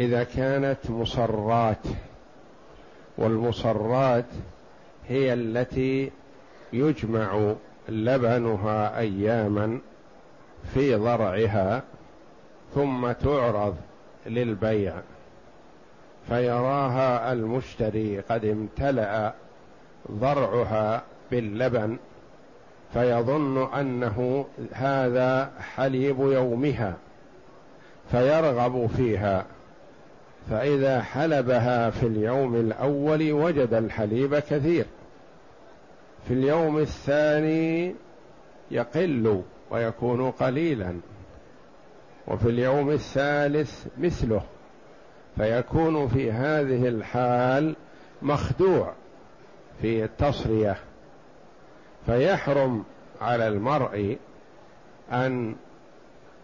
إذا كانت مصرات والمصرات هي التي يجمع لبنها أياما في ضرعها ثم تعرض للبيع فيراها المشتري قد امتلأ ضرعها باللبن فيظن أنه هذا حليب يومها فيرغب فيها. فإذا حلبها في اليوم الأول وجد الحليب كثير. في اليوم الثاني يقل ويكون قليلا. وفي اليوم الثالث مثله. فيكون في هذه الحال مخدوع في التصريه فيحرم على المرء أن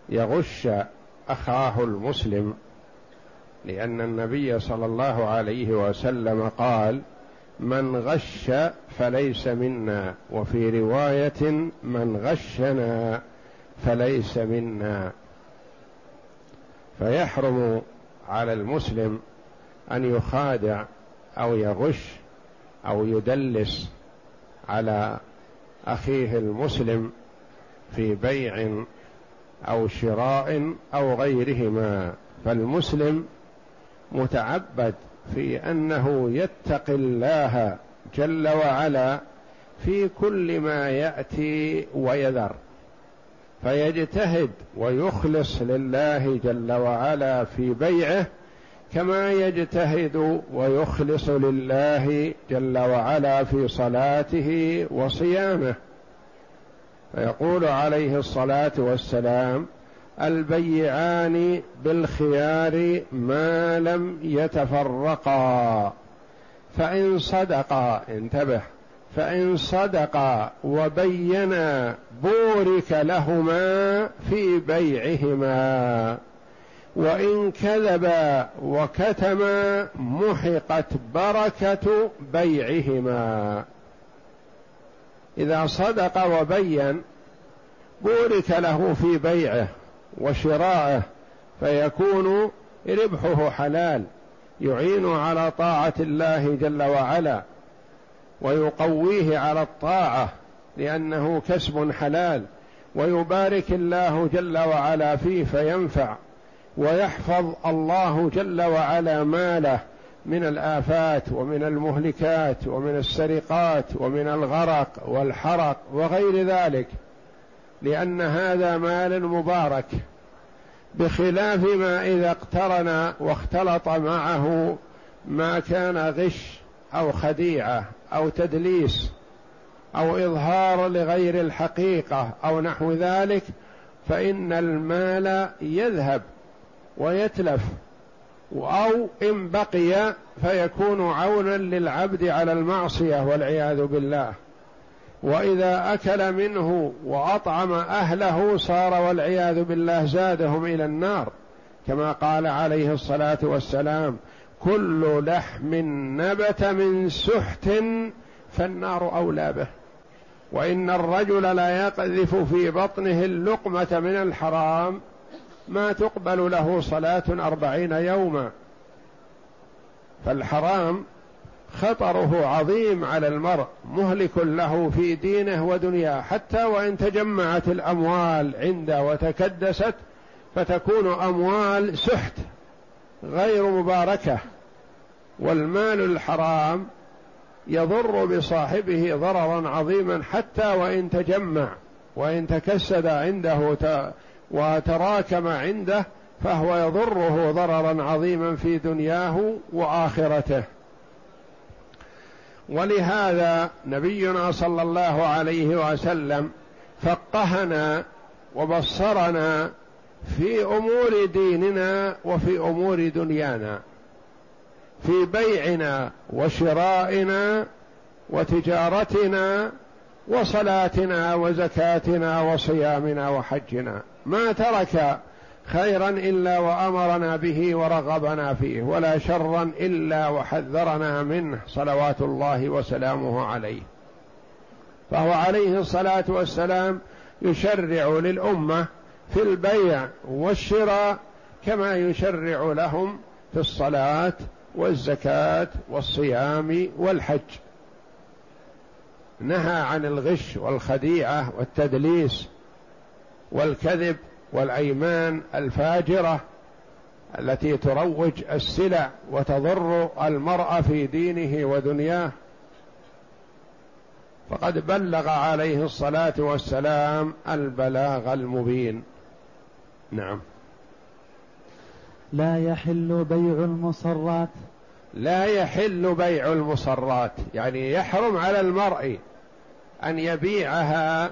يغش أخاه المسلم. لأن النبي صلى الله عليه وسلم قال من غش فليس منا. وفي رواية من غشنا فليس منا. فيحرم على المسلم أن يخادع أو يغش أو يدلس على أخيه المسلم في بيع أو شراء أو غيرهما. فالمسلم متعبد في أنه يتقي الله جل وعلا في كل ما يأتي ويذر فيجتهد ويخلص لله جل وعلا في بيعه كما يجتهد ويخلص لله جل وعلا في صلاته وصيامه. فيقول عليه الصلاة والسلام البيعان بالخيار ما لم يتفرقا. فإن صدقا انتبه فإن صدقا وبينا بورك لهما في بيعهما. وإن كذبا وكتما محقت بركة بيعهما. إذا صدق وبين بورك له في بيعه. وشرائه فيكون ربحه حلال يعين على طاعة الله جل وعلا ويقويه على الطاعة لأنه كسب حلال ويبارك الله جل وعلا فيه فينفع ويحفظ الله جل وعلا ماله من الآفات ومن المهلكات ومن السرقات ومن الغرق والحرق وغير ذلك. لأن هذا مال مبارك بخلاف ما إذا اقترن واختلط معه ما كان غش أو خديعة أو تدليس أو إظهار لغير الحقيقة أو نحو ذلك فإن المال يذهب ويتلف أو إن بقي فيكون عونا للعبد على المعصية والعياذ بالله. وإذا أكل منه وأطعم أهله صار والعياذ بالله زادهم إلى النار. كما قال عليه الصلاة والسلام كل لحم نبت من سحت فالنار أولى به. وإن الرجل لا يقذف في بطنه اللقمة من الحرام ما تقبل له صلاة أربعين يوما. فالحرام خطره عظيم على المرء مهلك له في دينه ودنياه. حتى وإن تجمعت الأموال عنده وتكدست فتكون أموال سحت غير مباركة. والمال الحرام يضر بصاحبه ضررا عظيما. حتى وإن تجمع وإن تكسد عنده وتراكم عنده فهو يضره ضررا عظيما في دنياه وآخرته. ولهذا نبينا صلى الله عليه وسلم فقهنا وبصرنا في أمور ديننا وفي أمور دنيانا في بيعنا وشرائنا وتجارتنا وصلاتنا وزكاتنا وصيامنا وحجنا. ما ترك خيرا إلا وأمرنا به ورغبنا فيه ولا شرا إلا وحذرنا منه صلوات الله وسلامه عليه. فهو عليه الصلاة والسلام يشرع للأمة في البيع والشراء كما يشرع لهم في الصلاة والزكاة والصيام والحج. نهى عن الغش والخديعة والتدليس والكذب والأيمان الفاجرة التي تروج السلع وتضر المرء في دينه ودنياه. فقد بلغ عليه الصلاة والسلام البلاغ المبين. نعم. لا يحل بيع المصرات. لا يحل بيع المصرات. يعني يحرم على المرء أن يبيعها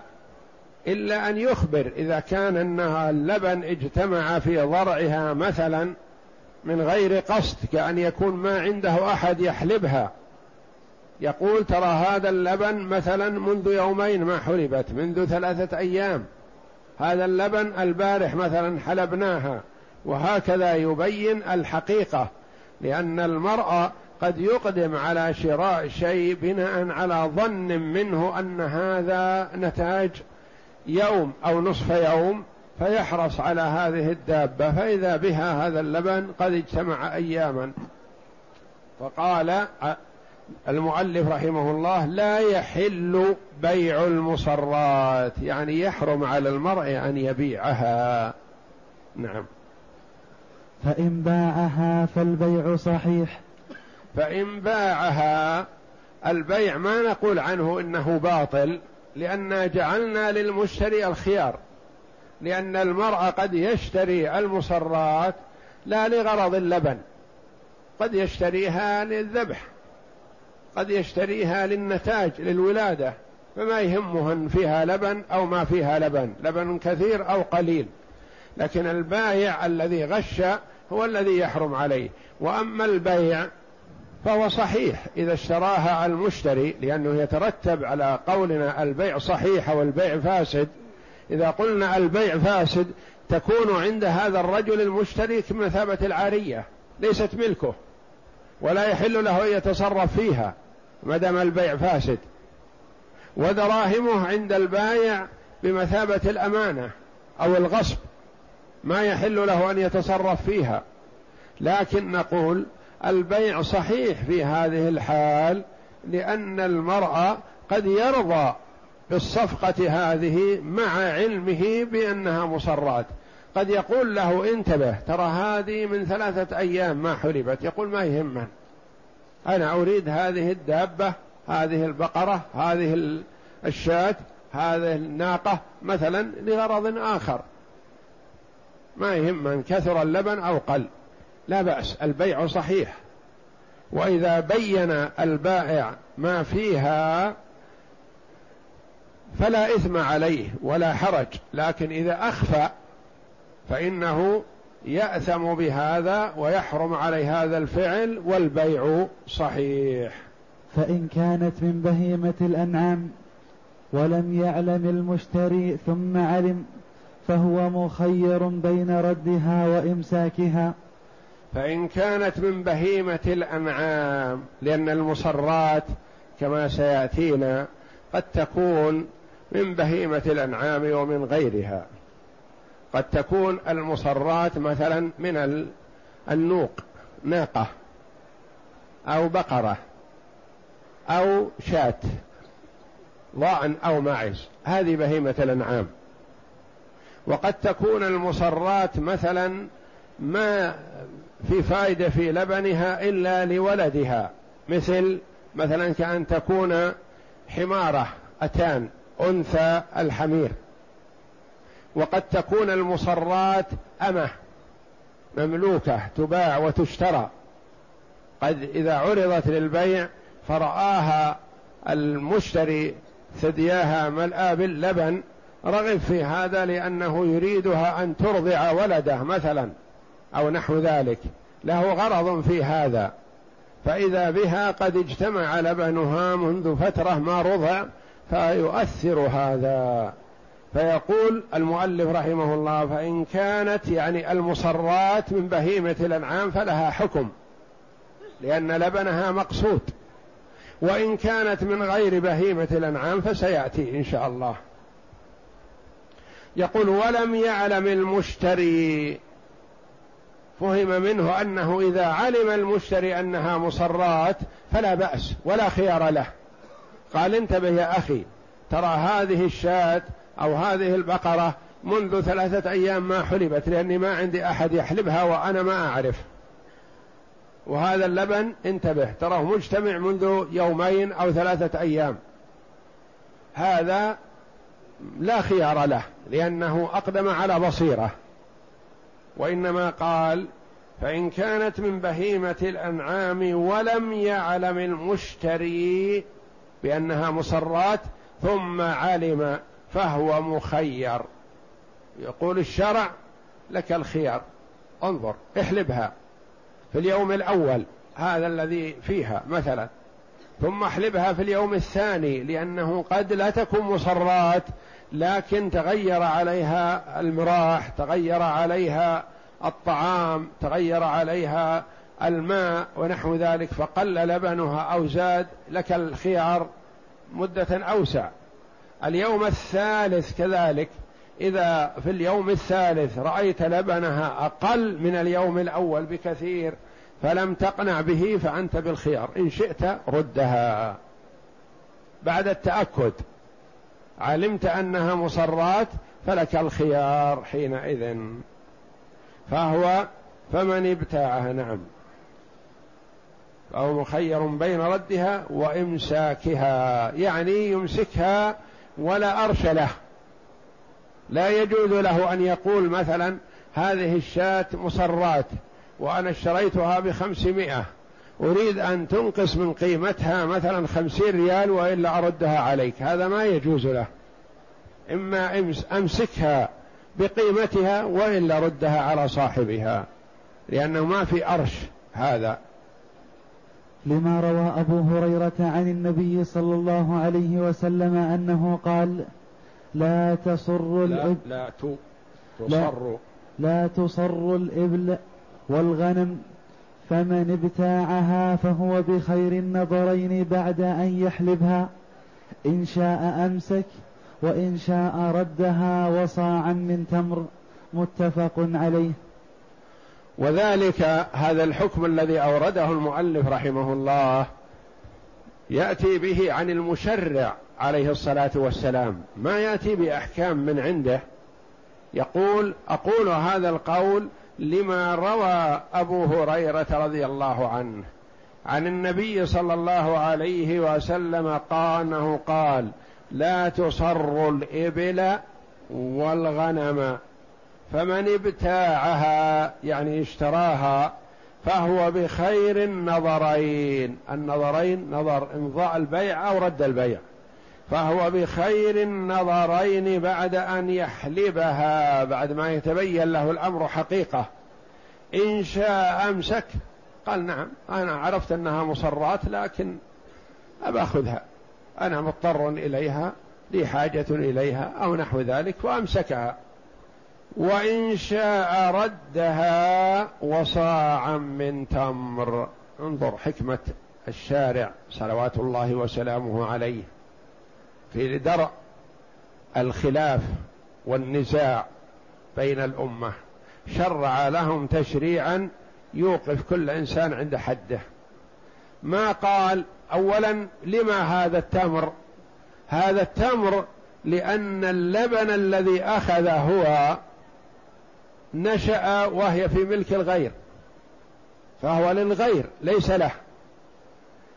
إلا أن يخبر إذا كان أنها اللبن اجتمع في ضرعها مثلا من غير قصد كأن يكون ما عنده أحد يحلبها. يقول ترى هذا اللبن مثلا منذ يومين ما حلبت منذ ثلاثة أيام. هذا اللبن البارح مثلا حلبناها وهكذا يبين الحقيقة لأن المرأة قد يقدم على شراء شيء بناء على ظن منه أن هذا نتاج يوم أو نصف يوم فيحرص على هذه الدابة فإذا بها هذا اللبن قد اجتمع أياما. فقال المؤلف رحمه الله لا يحل بيع المصرات يعني يحرم على المرء أن يبيعها. نعم. فإن باعها فالبيع صحيح. فإن باعها البيع ما نقول عنه إنه باطل. لأن جعلنا للمشتري الخيار لأن المرء قد يشتري المصرات لا لغرض اللبن قد يشتريها للذبح قد يشتريها للنتاج للولادة فما يهمه أن فيها لبن أو ما فيها لبن لبن كثير أو قليل. لكن البايع الذي غش هو الذي يحرم عليه. وأما البيع فهو صحيح إذا اشتراها المشتري لأنه يترتب على قولنا البيع صحيح والبيع فاسد. إذا قلنا البيع فاسد تكون عند هذا الرجل المشتري كمثابة العارية ليست ملكه ولا يحل له أن يتصرف فيها ما دام البيع فاسد. ودراهمه عند البايع بمثابة الأمانة أو الغصب ما يحل له أن يتصرف فيها. لكن نقول البيع صحيح في هذه الحال لأن المرأة قد يرضى بالصفقة هذه مع علمه بأنها مصرات. قد يقول له انتبه ترى هذه من ثلاثة أيام ما حلبت يقول ما يهمن أنا أريد هذه الدابة هذه البقرة هذه الشاة هذه الناقة مثلا لغرض آخر. ما يهم من كثر اللبن أو قل. لا بأس البيع صحيح. وإذا بين البائع ما فيها فلا إثم عليه ولا حرج لكن إذا أخفى فإنه يأثم بهذا ويحرم عليه هذا الفعل والبيع صحيح. فإن كانت من بهيمة الأنعام ولم يعلم المشتري ثم علم فهو مخير بين ردها وإمساكها. فإن كانت من بهيمة الأنعام لأن المصرات كما سيأتينا قد تكون من بهيمة الأنعام ومن غيرها. قد تكون المصرات مثلا من النوق ناقة أو بقرة أو شاة ضأن أو معز هذه بهيمة الأنعام. وقد تكون المصرات مثلا ما في فائدة في لبنها إلا لولدها. مثل مثلا كأن تكون حمارة أتان أنثى الحمير. وقد تكون المصرات أمة مملوكة تباع وتشترى. قد إذا عرضت للبيع فرآها المشتري ثدياها ملآ باللبن. رغب في هذا لأنه يريدها أن ترضع ولده مثلا. أو نحو ذلك. له غرض في هذا. فإذا بها قد اجتمع لبنها منذ فترة ما رضع فيؤثر هذا. فيقول المؤلف رحمه الله فإن كانت يعني المصرات من بهيمة الأنعام فلها حكم لأن لبنها مقصود. وإن كانت من غير بهيمة الأنعام فسيأتي إن شاء الله. يقول ولم يعلم المشتري فهم منه أنه إذا علم المشتري أنها مصرات فلا بأس ولا خيار له. قال انتبه يا أخي ترى هذه الشاة أو هذه البقرة منذ ثلاثة أيام ما حلبت لأني ما عندي أحد يحلبها وأنا ما أعرف. وهذا اللبن انتبه تراه مجتمع منذ يومين أو ثلاثة أيام. هذا لا خيار له لأنه أقدم على بصيرة. وإنما قال فإن كانت من بهيمة الأنعام ولم يعلم المشتري بأنها مصرات ثم علم فهو مخير. يقول الشرع لك الخيار. انظر احلبها في اليوم الأول هذا الذي فيها مثلا. ثم احلبها في اليوم الثاني لأنه قد لا تكون مصرات. لكن تغير عليها المراح تغير عليها الطعام تغير عليها الماء ونحو ذلك فقل لبنها أو زاد لك الخيار مدة أوسع. اليوم الثالث كذلك. إذا في اليوم الثالث رأيت لبنها أقل من اليوم الأول بكثير فلم تقنع به فأنت بالخيار. إن شئت ردها. بعد التأكد. علمت أنها مصرات فلك الخيار حينئذ. فهو فمن ابتاعها نعم. فهو مخير بين ردها وإمساكها يعني يمسكها ولا أرش له. لا يجوز له أن يقول مثلا هذه الشاة مصرات وأنا اشتريتها بخمسمائة. أريد أن تنقص من قيمتها مثلا خمسين ريال وإلا أردها عليك. هذا ما يجوز له. إما أمسكها بقيمتها وإلا ردها على صاحبها. لأنه ما في أرش هذا. لما روى أبو هريرة عن النبي صلى الله عليه وسلم أنه قال لا تصر الإبل لا, لا تصر. لا, لا تصر الإبل والغنم فمن ابتاعها فهو بخير النظرين بعد أن يحلبها. إن شاء أمسك وإن شاء ردها وصاعا من تمر. متفق عليه. وذلك هذا الحكم الذي أورده المؤلف رحمه الله يأتي به عن المشرع عليه الصلاة والسلام. ما يأتي بأحكام من عنده. يقول أقول هذا القول لما روى أبو هريرة رضي الله عنه عن النبي صلى الله عليه وسلم قال انه قال لا تصر الإبل والغنم فمن ابتاعها يعني اشتراها فهو بخير النظرين. النظرين نظر إمضاء البيع أو رد البيع. فهو بخير النظرين بعد أن يحلبها. بعد ما يتبين له الأمر حقيقة. إن شاء أمسك. قال نعم أنا عرفت أنها مصرات لكن أبى أخذها. أنا مضطر إليها لي حاجة إليها أو نحو ذلك وأمسكها. وإن شاء ردها وصاعا من تمر. انظر حكمة الشارع. صلوات الله وسلامه عليه. في درء الخلاف والنزاع بين الأمة. شرع لهم تشريعا يوقف كل إنسان عند حده. ما قال اولا لما هذا التمر؟ هذا التمر لأن اللبن الذي اخذ هو نشأ وهي في ملك الغير فهو للغير ليس له.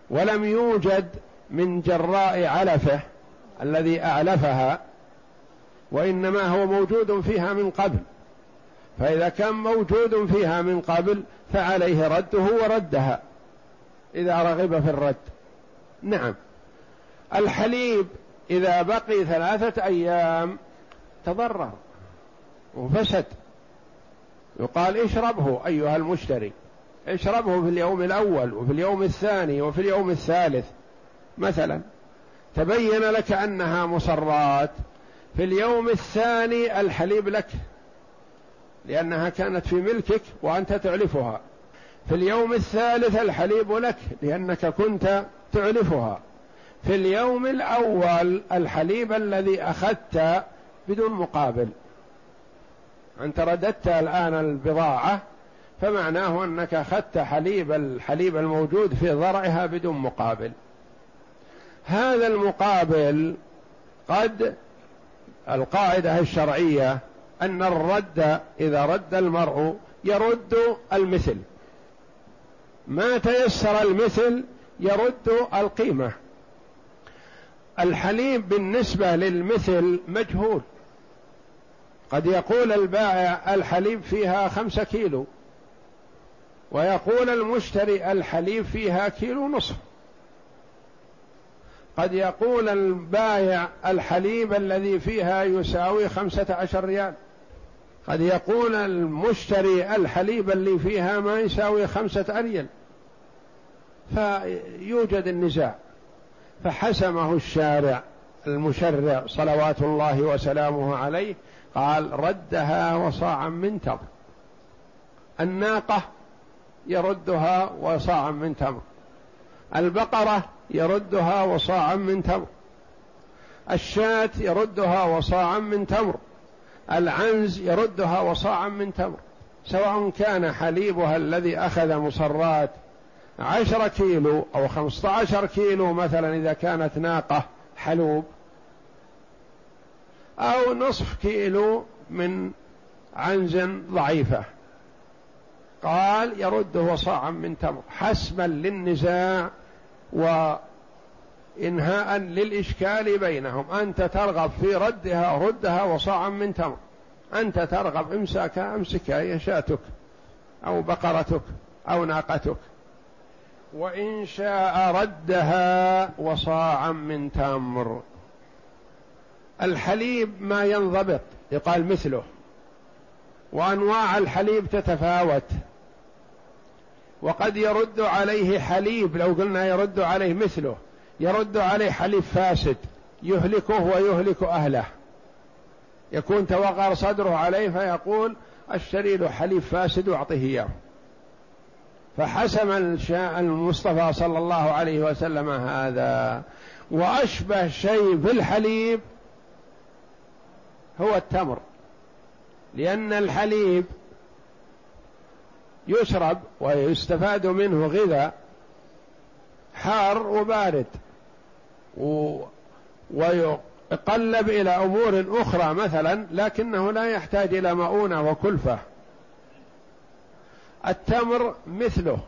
ولم يوجد من جراء علفه. الذي أعلفها وإنما هو موجود فيها من قبل. فإذا كان موجود فيها من قبل فعليه رده وردها. إذا رغب في الرد. نعم. الحليب إذا بقي ثلاثة أيام تضرر وفسد. يقال اشربه أيها المشتري. اشربه في اليوم الأول وفي اليوم الثاني وفي اليوم الثالث. مثلا. تبين لك أنها مصرات. في اليوم الثاني الحليب لك لأنها كانت في ملكك وأنت تعلفها في اليوم الثالث الحليب لك لأنك كنت تعلفها في اليوم الأول الحليب الذي أخذت بدون مقابل. أنت رددت الآن البضاعة فمعناه أنك أخذت حليب الحليب الموجود في ضرعها بدون مقابل. هذا المقابل قد القاعدة الشرعية أن الرد إذا رد المرء يرد المثل. ما تيسر المثل يرد القيمة. الحليب بالنسبة للمثل مجهول. قد يقول البائع الحليب فيها خمسة كيلو ويقول المشتري الحليب فيها كيلو نصف. قد يقول البائع الحليب الذي فيها يساوي خمسة عشر ريال. قد يقول المشتري الحليب اللي فيها ما يساوي خمسة أريل فيوجد النزاع. فحسمه الشارع المشرع صلوات الله وسلامه عليه قال ردها وصاعا من تمر. الناقة يردها وصاعا من تمر. البقرة يردها وصاعا من تمر. الشاة يردها وصاعا من تمر. العنز يردها وصاعا من تمر. سواء كان حليبها الذي أخذ مصرات عشر كيلو أو خمسة عشر كيلو مثلا إذا كانت ناقة حلوب أو نصف كيلو من عنز ضعيفة. قال يرده صاعا من تمر. حسما للنزاع وإنهاء للإشكال بينهم. أنت ترغب في ردها ردها وصاعا من تمر. أنت ترغب امسكها امسكها هي شاتك أو بقرتك أو ناقتك. وإن شاء ردها وصاعا من تمر. الحليب ما ينضبط يقال مثله. وأنواع الحليب تتفاوت. وقد يرد عليه حليب لو قلنا يرد عليه مثله يرد عليه حليب فاسد يهلكه ويهلك أهله. يكون توغر صدره عليه فيقول اشتري له حليب فاسد واعطيه إياه. فحسم المصطفى صلى الله عليه وسلم هذا. وأشبه شيء في الحليب هو التمر لأن الحليب يشرب ويستفاد منه غذاء حار وبارد. ويقلب إلى أمور أخرى مثلا لكنه لا يحتاج إلى مؤونة وكلفة التمر مثله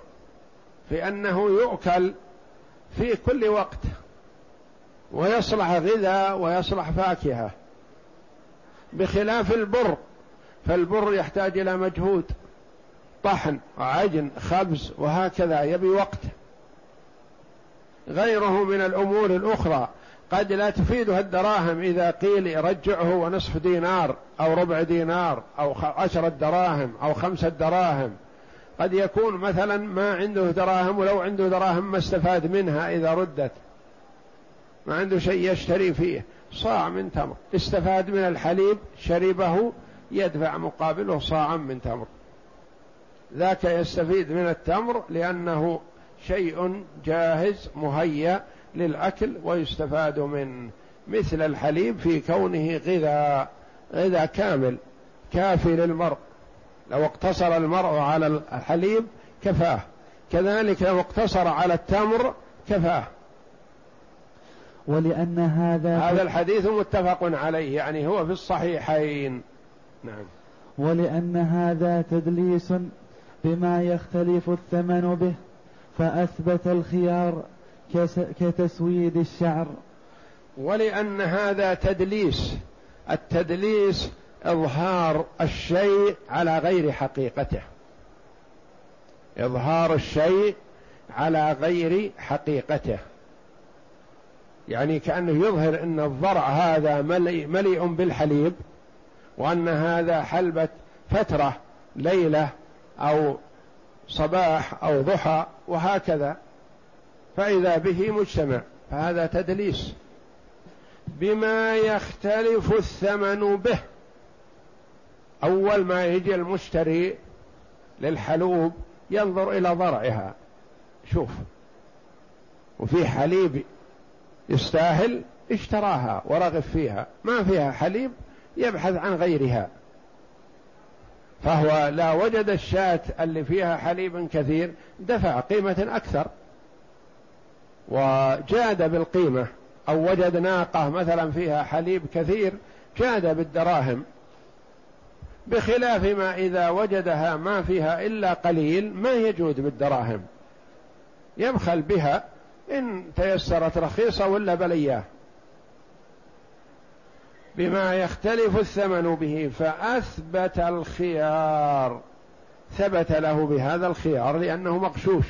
في أنه يؤكل في كل وقت ويصلح غذاء ويصلح فاكهة بخلاف البر فالبر يحتاج إلى مجهود طحن وعجن خبز وهكذا يبي وقت. غيره من الأمور الأخرى. قد لا تفيدها الدراهم إذا قيل يرجعه ونصف دينار أو ربع دينار أو عشرة دراهم أو خمسة دراهم. قد يكون مثلا ما عنده دراهم ولو عنده دراهم ما استفاد منها إذا ردت. ما عنده شيء يشتري فيه. صاع من تمر. استفاد من الحليب شربه يدفع مقابله صاعا من تمر. ذاك يستفيد من التمر لأنه شيء جاهز مهيأ للأكل ويستفاد من مثل الحليب في كونه غذاء غذاء كامل كافي للمرء. لو اقتصر المرء على الحليب كفاه. كذلك لو اقتصر على التمر كفاه. ولأن هذا هذا الحديث متفق عليه يعني هو في الصحيحين. نعم. ولأن هذا تدليس بما يختلف الثمن به فأثبت الخيار كتسويد الشعر. ولأن هذا تدليس التدليس إظهار الشيء على غير حقيقته. إظهار الشيء على غير حقيقته. يعني كأنه يظهر أن الضرع هذا مليء, مليء بالحليب وأن هذا حلبة فترة ليلة أو صباح أو ضحى وهكذا فإذا به مجتمع فهذا تدليس. بما يختلف الثمن به أول ما يجي المشتري للحلوب ينظر إلى ضرعها. شوف وفي حليب يستاهل اشتراها ورغب فيها. ما فيها حليب يبحث عن غيرها. فهو لا وجد الشاة اللي فيها حليب كثير دفع قيمة أكثر. وجاد بالقيمة أو وجد ناقة مثلا فيها حليب كثير جاد بالدراهم. بخلاف ما إذا وجدها ما فيها إلا قليل ما يجود بالدراهم. يبخل بها إن تيسرت رخيصة ولا بلياه بما يختلف الثمن به فأثبت الخيار. ثبت له بهذا الخيار لأنه مغشوش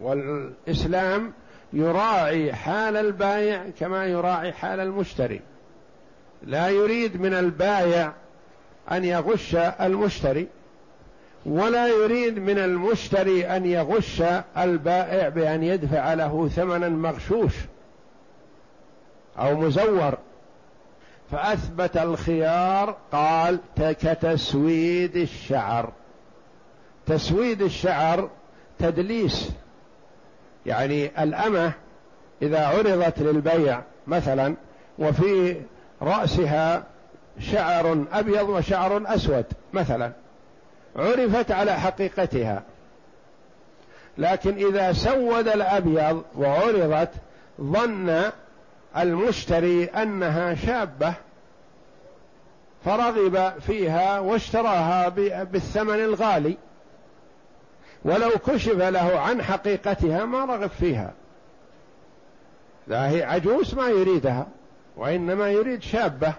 والإسلام يراعي حال البائع كما يراعي حال المشتري. لا يريد من البائع أن يغش المشتري ولا يريد من المشتري أن يغش البائع بأن يدفع له ثمنا مغشوش أو مزور. فأثبت الخيار قال كتسويد الشعر. تسويد الشعر تدليس. يعني الأمة إذا عرضت للبيع مثلا وفي رأسها شعر أبيض وشعر أسود مثلا عرفت على حقيقتها. لكن إذا سود الأبيض وعرضت ظن المشتري أنها شابة فرغب فيها واشتراها بالثمن الغالي. ولو كشف له عن حقيقتها ما رغب فيها. لا هي عجوز ما يريدها وإنما يريد شابة.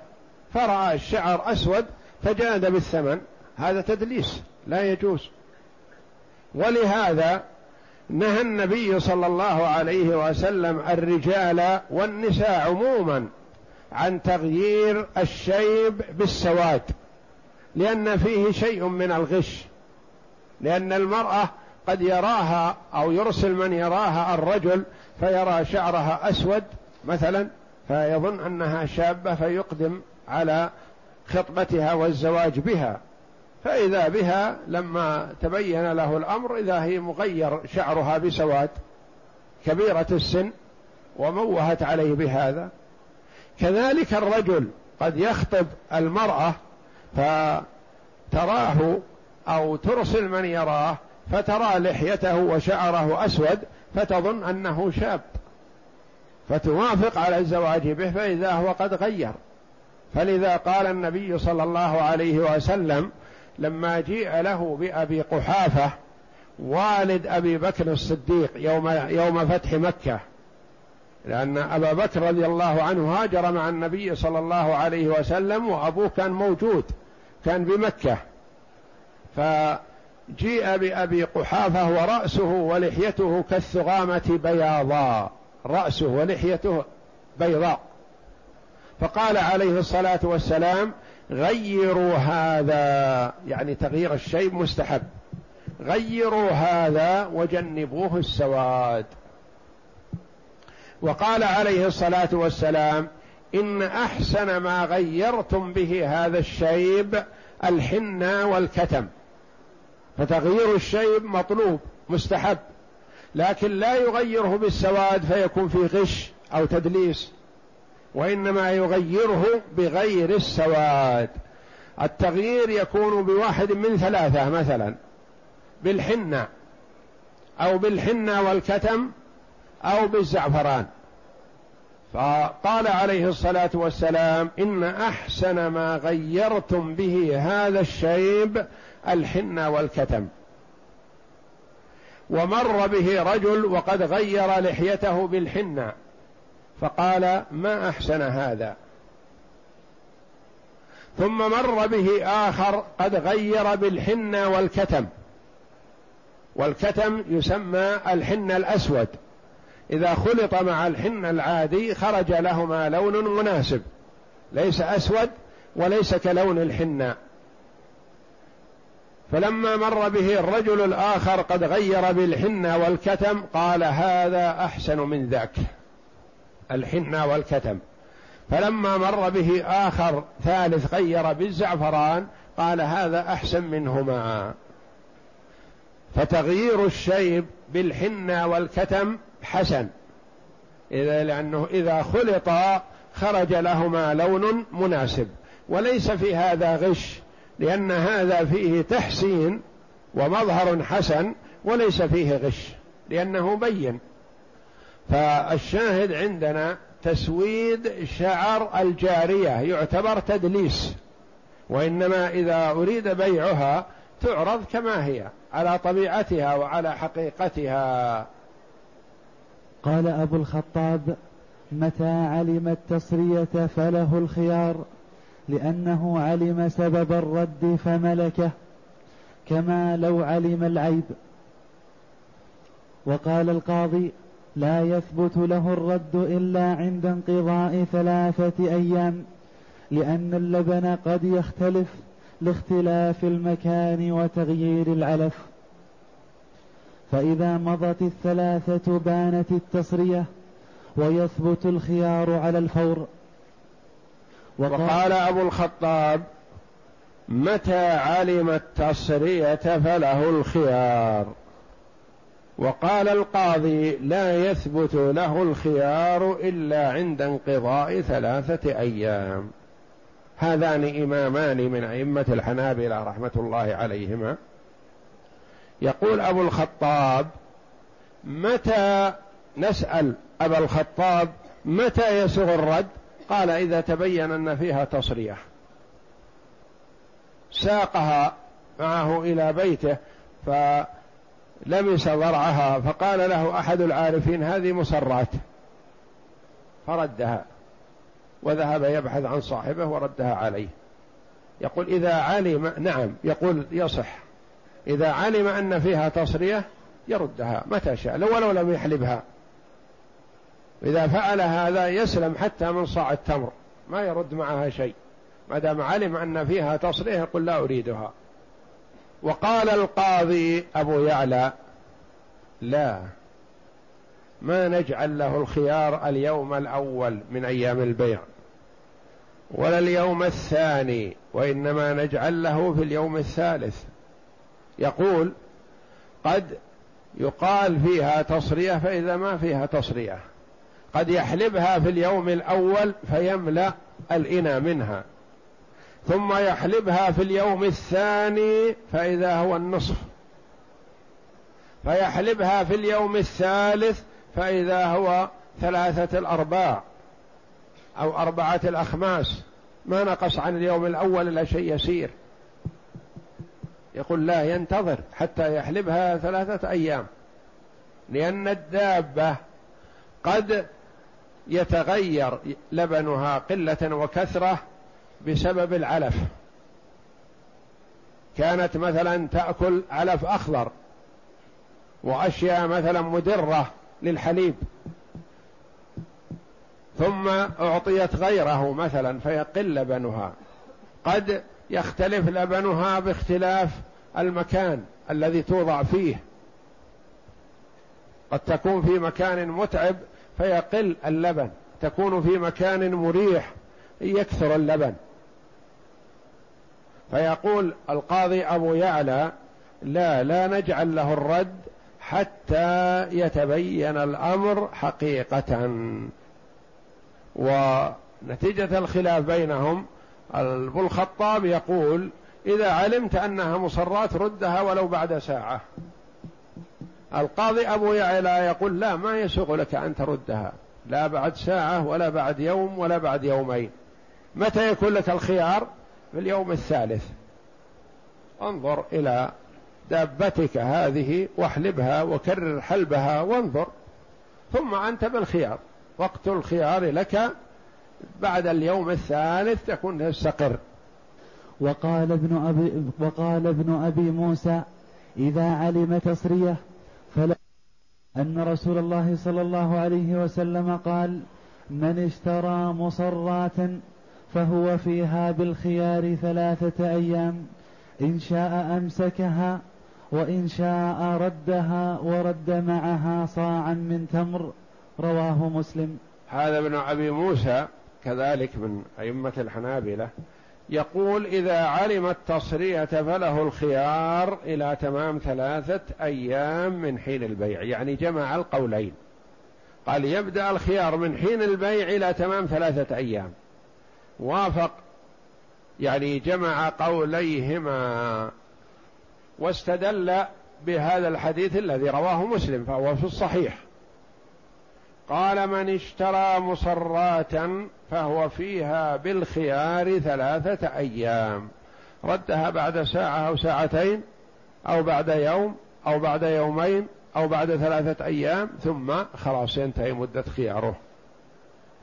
فرأى الشعر أسود فجاد بالثمن. هذا تدليس لا يجوز. ولهذا نهى النبي صلى الله عليه وسلم الرجال والنساء عموما عن تغيير الشيب بالسواد لأن فيه شيء من الغش لأن المرأة قد يراها أو يرسل من يراها الرجل فيرى شعرها أسود مثلا فيظن أنها شابة فيقدم على خطبتها والزواج بها. فإذا بها لما تبين له الأمر إذا هي مغير شعرها بسواد كبيرة السن وموهت عليه بهذا. كذلك الرجل قد يخطب المرأة فتراه أو ترسل من يراه فترى لحيته وشعره أسود فتظن أنه شاب فتوافق على الزواج به فإذا هو قد غير. فلذا قال النبي صلى الله عليه وسلم لما جيء له بأبي قحافة والد أبي بكر الصديق يوم يوم فتح مكة. لأن أبا بكر رضي الله عنه هاجر مع النبي صلى الله عليه وسلم وأبوه كان موجود كان بمكة. فجيء بأبي قحافة ورأسه ولحيته كالثغامة بياضا. رأسه ولحيته بيضاء. فقال عليه الصلاة والسلام غيروا هذا يعني تغيير الشيء مستحب. غيروا هذا وجنبوه السواد. وقال عليه الصلاة والسلام إن أحسن ما غيرتم به هذا الشيب الحنى والكتم. فتغيير الشيب مطلوب مستحب. لكن لا يغيره بالسواد فيكون في غش أو تدليس. وإنما يغيره بغير السواد. التغيير يكون بواحد من ثلاثة مثلا. بالحنة أو بالحنة والكتم أو بالزعفران. فقال عليه الصلاة والسلام إن أحسن ما غيرتم به هذا الشيب الحنة والكتم. ومر به رجل وقد غير لحيته بالحنة. فقال ما أحسن هذا؟ ثم مر به آخر قد غير بالحنة والكتم. والكتم يسمى الحنة الأسود. إذا خلط مع الحنة العادي خرج لهما لون مناسب. ليس أسود وليس كلون الحنة. فلما مر به الرجل الآخر قد غير بالحنة والكتم قال هذا أحسن من ذاك. الحنة والكتم. فلما مر به آخر ثالث غير بالزعفران قال هذا أحسن منهما. فتغيير الشيب بالحنة والكتم حسن. إذا لأنه إذا خلطا خرج لهما لون مناسب. وليس في هذا غش لأن هذا فيه تحسين ومظهر حسن وليس فيه غش لأنه بين. فالشاهد عندنا تسويد شعر الجارية يعتبر تدليس وإنما إذا أريد بيعها تعرض كما هي على طبيعتها وعلى حقيقتها. قال أبو الخطاب متى علم التصرية فله الخيار لأنه علم سبب الرد فملكه كما لو علم العيب. وقال القاضي لا يثبت له الرد إلا عند انقضاء ثلاثة أيام لأن اللبن قد يختلف لاختلاف المكان وتغيير العلف فإذا مضت الثلاثة بانت التصرية ويثبت الخيار على الفور. وقال, وقال أبو الخطاب متى علم التصرية فله الخيار. وقال القاضي لا يثبت له الخيار إلا عند انقضاء ثلاثة أيام. هذان إمامان من أئمة الحنابلة رحمة الله عليهما. يقول أبو الخطاب متى نسأل أبا الخطاب متى يسغ الرد؟ قال إذا تبين أن فيها تصريح. ساقها معه إلى بيته فلمس ضرعها فقال له أحد العارفين هذه مصرات. فردها وذهب يبحث عن صاحبه وردها عليه. يقول إذا علم نعم يقول يصح. إذا علم أن فيها تصرية يردها متى شاء لو ولو لم يحلبها. إذا فعل هذا يسلم حتى من صاع التمر ما يرد معها شيء. ما دام علم أن فيها تصريح يقول لا أريدها. وقال القاضي أبو يعلى لا ما نجعل له الخيار اليوم الأول من أيام البيع ولا اليوم الثاني وإنما نجعل له في اليوم الثالث. يقول قد يقال فيها تصرية فإذا ما فيها تصرية قد يحلبها في اليوم الأول فيملأ الإنى منها. ثم يحلبها في اليوم الثاني فإذا هو النصف. فيحلبها في اليوم الثالث فإذا هو ثلاثة الأرباع أو أربعة الأخماس. ما نقص عن اليوم الأول إلا شيء يسير. يقول لا ينتظر حتى يحلبها ثلاثة أيام. لأن الدابة قد يتغير لبنها قلة وكثرة بسبب العلف. كانت مثلا تأكل علف أخضر وأشياء مثلا مدرة للحليب. ثم أعطيت غيره مثلا فيقل لبنها. قد يختلف لبنها باختلاف المكان الذي توضع فيه. قد تكون في مكان متعب فيقل اللبن. تكون في مكان مريح يكثر اللبن. فيقول القاضي أبو يعلى لا لا نجعل له الرد حتى يتبين الأمر حقيقة. ونتيجة الخلاف بينهم أبو الخطاب يقول إذا علمت أنها مصرات ردها ولو بعد ساعة. القاضي أبو يعلى يقول لا ما يسوغ لك أن تردها. لا بعد ساعة ولا بعد يوم ولا بعد يومين. متى يكون لك الخيار؟ في اليوم الثالث. انظر إلى دابتك هذه واحلبها وكرر حلبها وانظر. ثم أنت بالخيار. وقت الخيار لك بعد اليوم الثالث تكون تستقر وقال ابن أبي وقال ابن أبي موسى إذا علم تصرية فلا أن رسول الله صلى الله عليه وسلم قال من اشترى مصرات فهو فيها بالخيار ثلاثة أيام. إن شاء أمسكها وإن شاء ردها ورد معها صاعا من تمر. رواه مسلم. هذا ابن أبي موسى كذلك من أئمة الحنابلة يقول إذا علم التصرية فله الخيار إلى تمام ثلاثة أيام من حين البيع. يعني جمع القولين. قال يبدأ الخيار من حين البيع إلى تمام ثلاثة أيام. وافق يعني جمع قوليهما واستدل بهذا الحديث الذي رواه مسلم فهو في الصحيح. قال من اشترى مصرات فهو فيها بالخيار ثلاثة أيام ردها بعد ساعة أو ساعتين أو بعد يوم أو بعد يومين أو بعد ثلاثة أيام ثم خلاص ينتهي مدة خياره.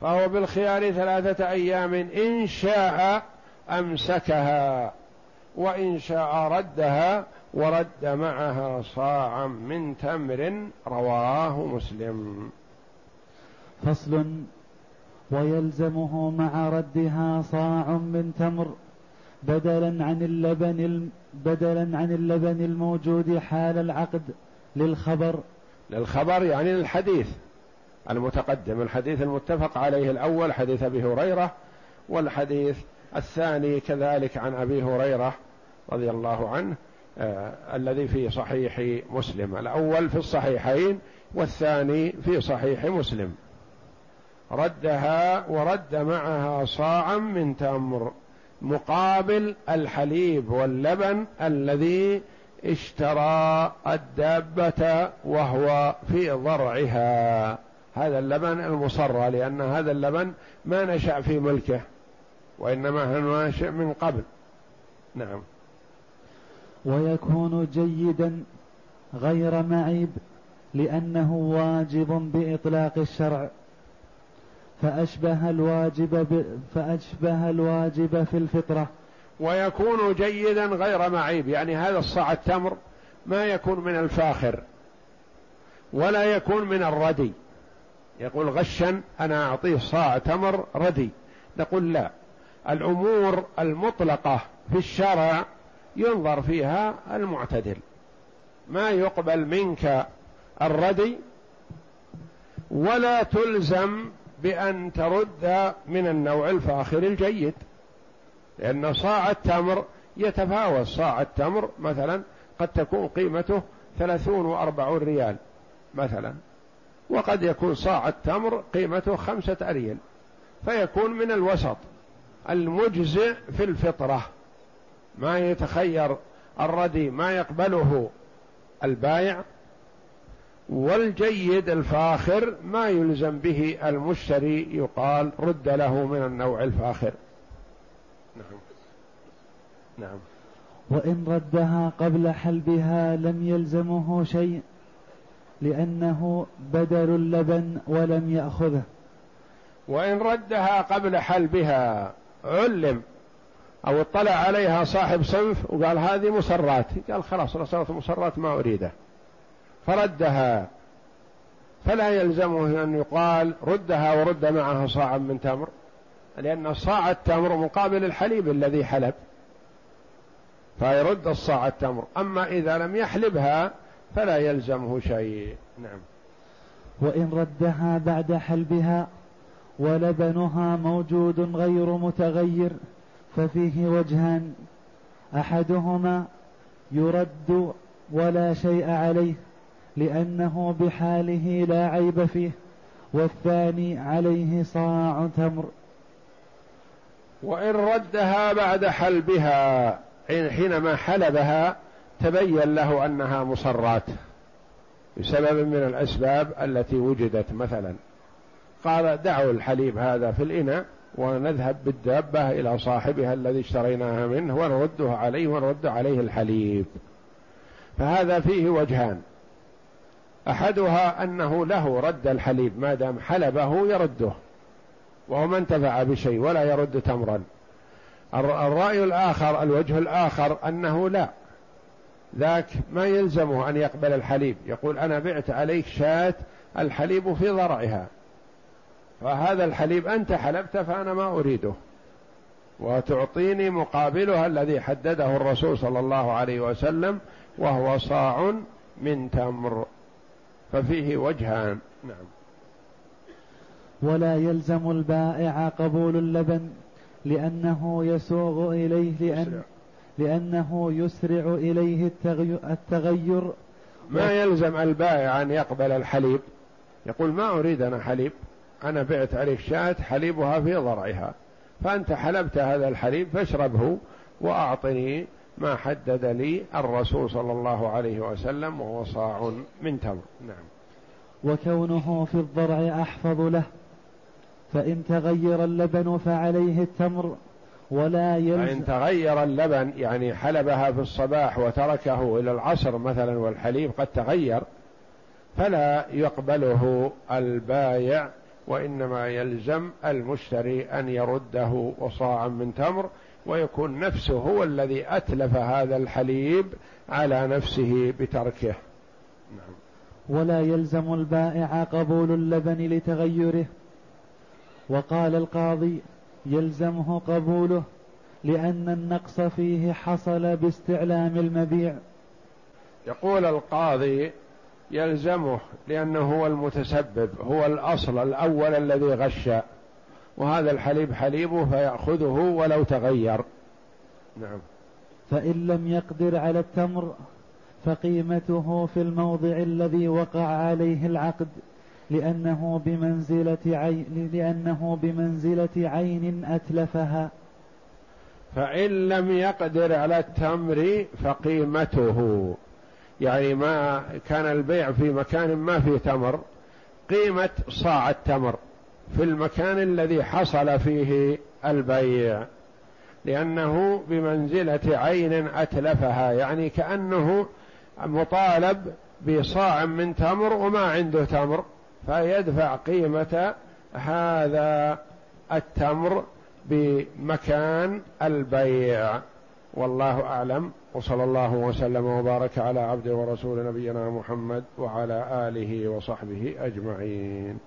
فهو بالخيار ثلاثة أيام إن شاء أمسكها وإن شاء ردها ورد معها صاعا من تمر رواه مسلم. فصل. ويلزمه مع ردها صاع من تمر بدلا عن اللبن بدلا عن اللبن الموجود حال العقد للخبر. للخبر يعني الحديث المتقدم الحديث المتفق عليه الأول حديث أبي هريرة والحديث الثاني كذلك عن أبي هريرة رضي الله عنه آه الذي في صحيح مسلم الأول في الصحيحين والثاني في صحيح مسلم. ردها ورد معها صاعا من تمر مقابل الحليب واللبن الذي اشترى الدابة وهو في ضرعها. هذا اللبن المصرى لأن هذا اللبن ما نشأ في ملكه وإنما هو ناشئ من قبل. نعم. ويكون جيدا غير معيب لأنه واجب بإطلاق الشرع. فأشبه الواجب ب... فأشبه الواجب في الفطرة. ويكون جيدا غير معيب يعني هذا الصاع التمر ما يكون من الفاخر ولا يكون من الردي. يقول غشا أنا أعطيه صاع تمر ردي. نقول لا. الأمور المطلقة في الشرع ينظر فيها المعتدل. ما يقبل منك الردي ولا تلزم بأن ترد من النوع الفاخر الجيد. لأن صاع التمر يتفاوت صاع التمر مثلا قد تكون قيمته ثلاثون وأربعون ريال مثلا. وقد يكون صاع التمر قيمته خمسة أريل فيكون من الوسط المجزئ في الفطرة. ما يتخير الردي ما يقبله البائع والجيد الفاخر ما يلزم به المشتري يقال رد له من النوع الفاخر. نعم. نعم. وإن ردها قبل حلبها لم يلزمه شيء لأنه بدل اللبن ولم يأخذه. وإن ردها قبل حلبها علم أو اطلع عليها صاحب صنف وقال هذه مسرات قال خلاص رسالة مسرات ما أريده. فردها فلا يلزمه أن يقال ردها ورد معها صاعا من تمر لأن صاع التمر مقابل الحليب الذي حلب فيرد الصاع التمر. أما إذا لم يحلبها فلا يلزمه شيء. نعم. وإن ردها بعد حلبها ولبنها موجود غير متغير ففيه وجهان. أحدهما يرد ولا شيء عليه لأنه بحاله لا عيب فيه والثاني عليه صاع تمر. وإن ردها بعد حلبها حينما حلبها تبين له أنها مصرات بسبب من الأسباب التي وجدت مثلا. قال دعوا الحليب هذا في الإناء ونذهب بالدابة إلى صاحبها الذي اشتريناها منه ونرده عليه ونرد عليه الحليب. فهذا فيه وجهان. أحدها أنه له رد الحليب ما دام حلبه يرده وهو ما انتفع بشيء ولا يرد تمرا. الرأي الآخر الوجه الآخر أنه لا. ذاك ما يلزمه أن يقبل الحليب. يقول أنا بعت عليك شاة الحليب في ضرعها. فهذا الحليب أنت حلبت فأنا ما أريده. وتعطيني مقابلها الذي حدده الرسول صلى الله عليه وسلم وهو صاع من تمر. ففيه وجهان. نعم. ولا يلزم البائع قبول اللبن لأنه يسوغ إليه لأن لأنه يسرع إليه التغير ما يلزم البائع أن يقبل الحليب. يقول ما أريد أنا حليب. أنا بعت عليك شاة حليبها في ضرعها. فأنت حلبت هذا الحليب فاشربه وأعطني ما حدد لي الرسول صلى الله عليه وسلم وهو صاع من تمر. نعم. وكونه في الضرع أحفظ له. فإن تغير اللبن فعليه التمر. ولا يلزم فإن تغير اللبن يعني حلبها في الصباح وتركه إلى العصر مثلا والحليب قد تغير فلا يقبله البايع وإنما يلزم المشتري أن يرده وصاعا من تمر ويكون نفسه هو الذي أتلف هذا الحليب على نفسه بتركه. نعم. ولا يلزم البائع قبول اللبن لتغيره. وقال القاضي يلزمه قبوله لأن النقص فيه حصل باستعلام المبيع. يقول القاضي يلزمه لأنه هو المتسبب هو الأصل الأول الذي غش وهذا الحليب حليبه فيأخذه ولو تغير. نعم. فإن لم يقدر على التمر فقيمته في الموضع الذي وقع عليه العقد. لأنه بمنزلة عين لأنه بمنزلة عين أتلفها. فإن لم يقدر على التمر فقيمته. يعني ما كان البيع في مكان ما فيه تمر قيمة صاع التمر في المكان الذي حصل فيه البيع. لأنه بمنزلة عين أتلفها يعني كأنه مطالب بصاع من تمر وما عنده تمر. فيدفع قيمة هذا التمر بمكان البيع. والله أعلم. وصلى الله وسلم وبارك على عبده ورسول نبينا محمد وعلى آله وصحبه أجمعين.